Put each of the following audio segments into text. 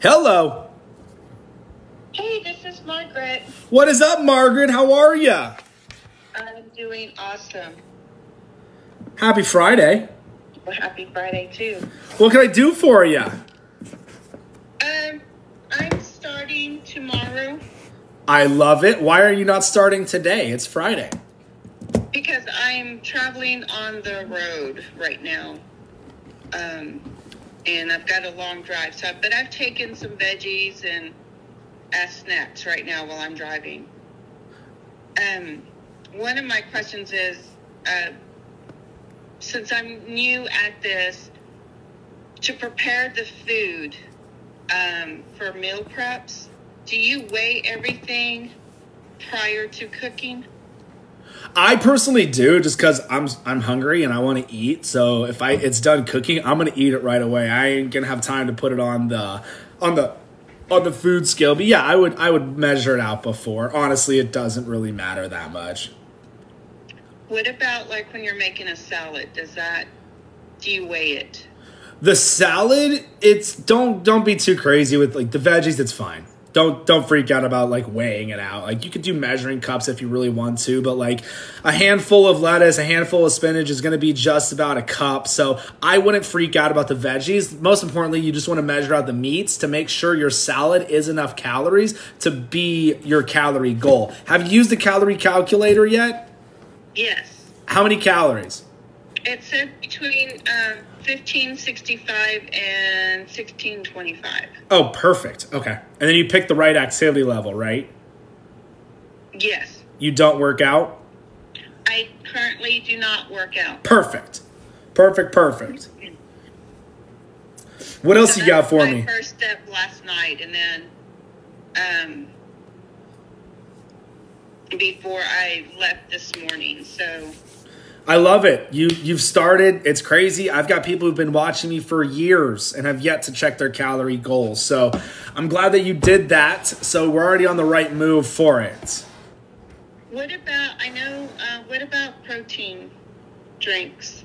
Hello. Hey, this is Margaret. What is up, Margaret? How are ya? I'm doing awesome. Happy Friday. Well, happy Friday too. What can I do for you? Um, I'm starting tomorrow I love it. Why are you not starting today? It's Friday. because I'm traveling on the road right now. Um, and I've got a long drive. So, but I've taken some veggies and as snacks right now while I'm driving. Um, one of my questions is, uh, since I'm new at this, to prepare the food um, for meal preps, do you weigh everything prior to cooking? I personally do just because I'm I'm hungry and I want to eat. So if I it's done cooking, I'm gonna eat it right away. I ain't gonna have time to put it on the on the on the food scale. But yeah, I would I would measure it out before. Honestly, it doesn't really matter that much. What about like when you're making a salad? Does that do you weigh it? The salad, it's don't don't be too crazy with like the veggies. It's fine. Don't don't freak out about like weighing it out. Like you could do measuring cups if you really want to, but like a handful of lettuce, a handful of spinach is going to be just about a cup. So I wouldn't freak out about the veggies. Most importantly, you just want to measure out the meats to make sure your salad is enough calories to be your calorie goal. Have you used the calorie calculator yet? Yes. How many calories? It said between um, 1565 and 1625. Oh, perfect. Okay. And then you pick the right activity level, right? Yes. You don't work out? I currently do not work out. Perfect. Perfect, perfect. What else So you got for my me? First step last night, and then um, before I left this morning. So I love it. You you've started. It's crazy. I've got people who've been watching me for years and have yet to check their calorie goals. So I'm glad that you did that. So we're already on the right move for it. what about? I know. Uh, what about protein drinks?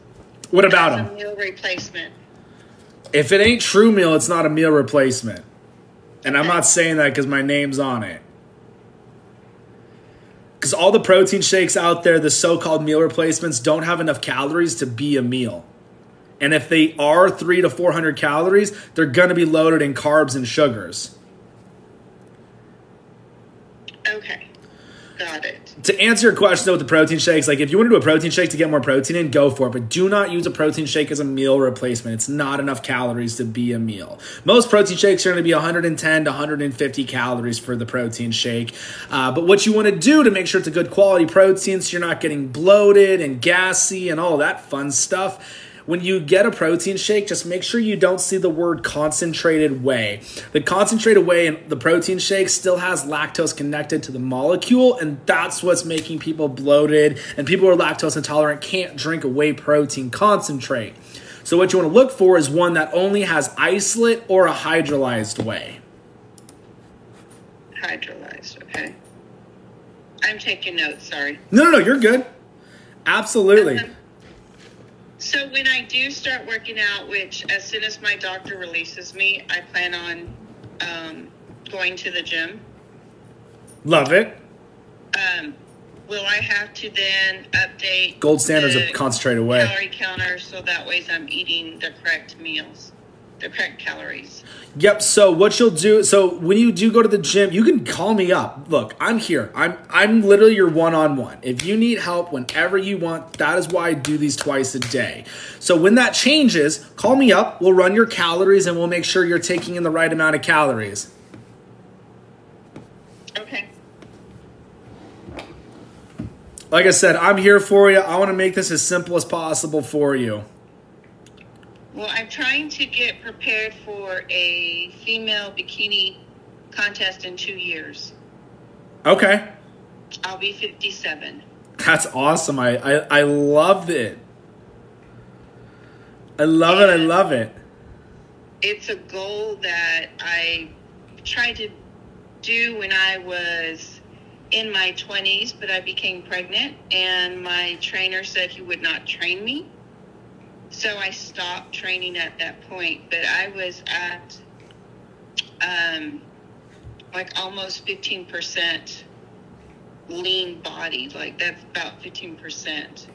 What about a them? meal replacement? If it ain't True Meal, it's not a meal replacement. And I'm not saying that because my name's on it. Because all the protein shakes out there, the so called meal replacements, don't have enough calories to be a meal. And if they are three to 400 calories, they're going to be loaded in carbs and sugars. Okay, got it. To answer your question though with the protein shakes, like if you want to do a protein shake to get more protein in, go for it. But do not use a protein shake as a meal replacement. It's not enough calories to be a meal. Most protein shakes are going to be 110 to 150 calories for the protein shake. Uh, but what you want to do to make sure it's a good quality protein so you're not getting bloated and gassy and all that fun stuff when you get a protein shake, just make sure you don't see the word concentrated whey. The concentrated whey in the protein shake still has lactose connected to the molecule, and that's what's making people bloated. And people who are lactose intolerant can't drink a whey protein concentrate. So, what you want to look for is one that only has isolate or a hydrolyzed whey. Hydrolyzed. Okay. I'm taking notes. Sorry. No, no, no, you're good. Absolutely. So when I do start working out, which as soon as my doctor releases me, I plan on um, going to the gym. Love it. Um, will I have to then update Gold standards the of concentrated whey. calorie counter so that way I'm eating the correct meals, the correct calories? Yep. So what you'll do, so when you do go to the gym, you can call me up. Look, I'm here. I'm I'm literally your one-on-one. If you need help whenever you want, that is why I do these twice a day. So when that changes, call me up. We'll run your calories and we'll make sure you're taking in the right amount of calories. Okay. Like I said, I'm here for you. I want to make this as simple as possible for you. Well, I'm trying to get prepared for a female bikini contest in two years. Okay. I'll be 57. That's awesome. I I, I love it. I love it. I love it. It's a goal that I tried to do when I was in my 20s, but I became pregnant, and my trainer said he would not train me. So I stopped training at that point. But I was at um, like almost 15% lean body. Like that's about 15%.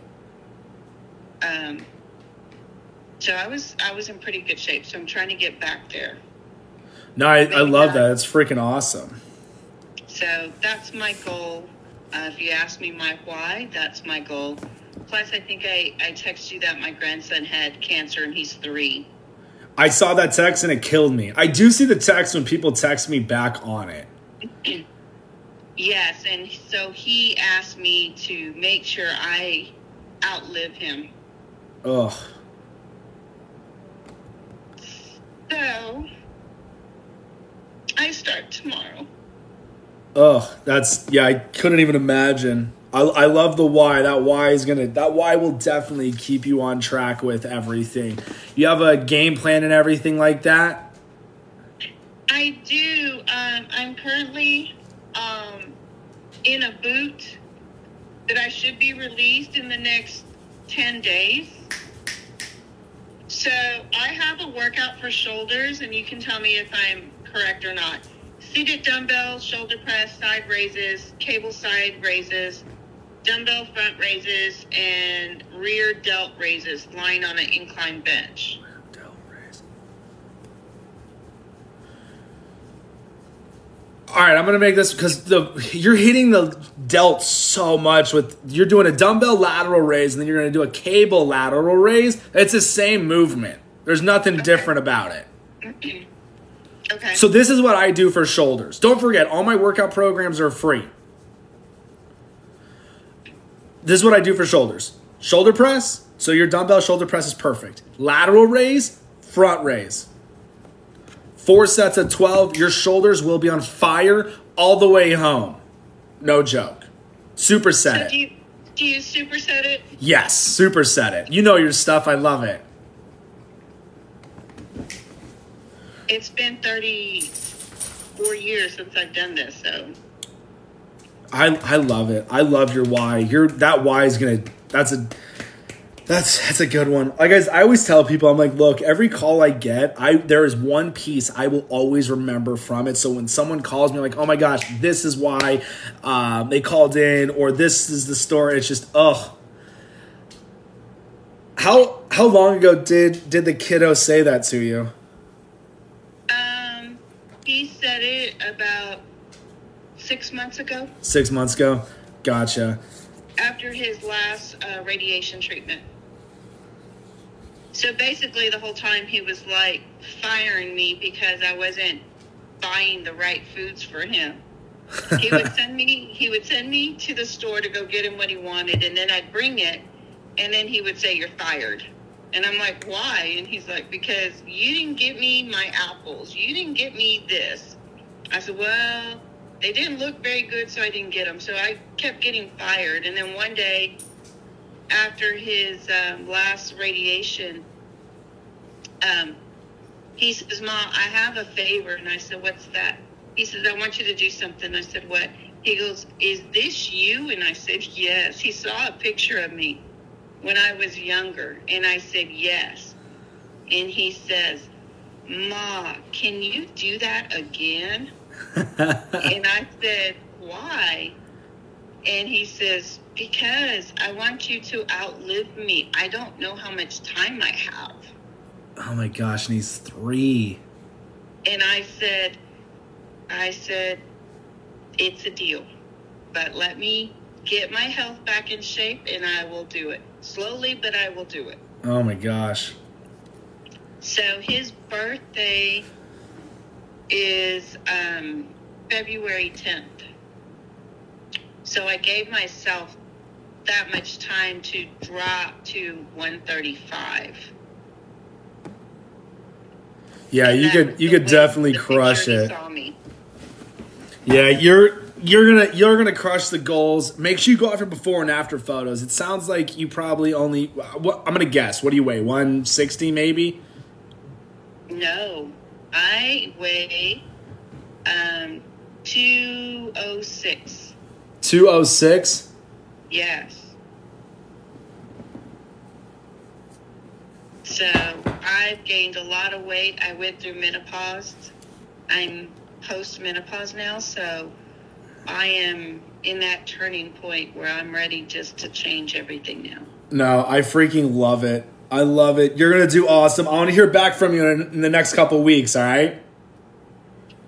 Um, so I was I was in pretty good shape. So I'm trying to get back there. No, I, I love that. It's freaking awesome. So that's my goal. Uh, if you ask me my why, that's my goal. Plus, I think I, I texted you that my grandson had cancer and he's three. I saw that text and it killed me. I do see the text when people text me back on it. Yes, and so he asked me to make sure I outlive him. Ugh. So I start tomorrow. Ugh. That's yeah. I couldn't even imagine. I, I love the why. That why is gonna. That why will definitely keep you on track with everything. You have a game plan and everything like that. I do. Um, I'm currently um, in a boot that I should be released in the next 10 days. So I have a workout for shoulders, and you can tell me if I'm correct or not. Seated dumbbells, shoulder press, side raises, cable side raises, dumbbell front raises, and rear delt raises lying on an incline bench. All right, I'm gonna make this because the you're hitting the delt so much with you're doing a dumbbell lateral raise and then you're gonna do a cable lateral raise. It's the same movement. There's nothing different about it. Okay. So this is what I do for shoulders. Don't forget, all my workout programs are free. This is what I do for shoulders. Shoulder press. So your dumbbell shoulder press is perfect. Lateral raise, front raise. Four sets of 12. Your shoulders will be on fire all the way home. No joke. Superset So it. do you do you superset it? Yes, superset it. You know your stuff. I love it. It's been thirty four years since I've done this, so I I love it. I love your why. Your that why is gonna. That's a. That's that's a good one. Like guys, I always tell people, I'm like, look, every call I get, I there is one piece I will always remember from it. So when someone calls me, like, oh my gosh, this is why uh, they called in, or this is the story. It's just, ugh. How how long ago did did the kiddo say that to you? um he said it about six months ago Six months ago. Gotcha. after his last uh, radiation treatment. So basically, the whole time he was like firing me because I wasn't buying the right foods for him. he would send me he would send me to the store to go get him what he wanted and then I'd bring it and then he would say you're fired. And I'm like, "Why?" And he's like, "Because you didn't get me my apples. You didn't get me this." I said, "Well, they didn't look very good, so I didn't get them." So I kept getting fired and then one day after his um, last radiation um, he says, Mom, I have a favor. And I said, What's that? He says, I want you to do something. I said, What? He goes, Is this you? And I said, Yes. He saw a picture of me when I was younger. And I said, Yes. And he says, Ma, can you do that again? And I said, Why? And he says, Because I want you to outlive me. I don't know how much time I have. oh my gosh, and he's three. And I said, I said, it's a deal, but let me get my health back in shape and I will do it. Slowly, but I will do it. Oh my gosh. So his birthday is um, February 10th. So I gave myself that much time to drop to 135. Yeah, And you could you could definitely crush it. Yeah, you're you're gonna you're gonna crush the goals. Make sure you go after before and after photos. It sounds like you probably only. What I'm gonna guess. What do you weigh? 160 maybe. No, I weigh um, 206. 206. Yes. So I've gained a lot of weight. I went through menopause. I'm post menopause now, so I am in that turning point where I'm ready just to change everything now. No, I freaking love it. I love it. You're gonna do awesome. I want to hear back from you in, in the next couple weeks. All right.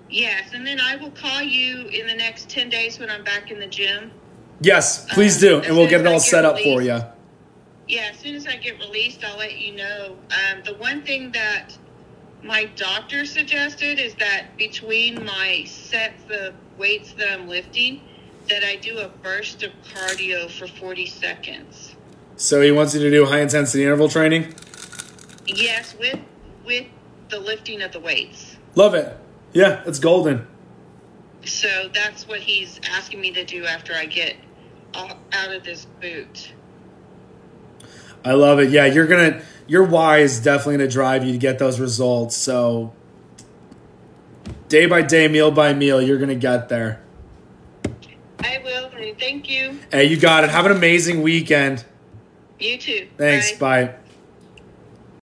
Yes, and then I will call you in the next 10 days when I'm back in the gym. Yes, please Um, do, and we'll get it all get set up for you. Yeah, as soon as I get released, I'll let you know. Um, the one thing that my doctor suggested is that between my sets of weights that I'm lifting, that I do a burst of cardio for 40 seconds. So he wants you to do high intensity interval training. Yes, with with the lifting of the weights. Love it. Yeah, it's golden. So that's what he's asking me to do after I get out of this boot. I love it. Yeah, you're gonna your why is definitely gonna drive you to get those results. So day by day, meal by meal, you're gonna get there. I will, thank you. Hey, you got it. Have an amazing weekend. You too. Thanks. Bye.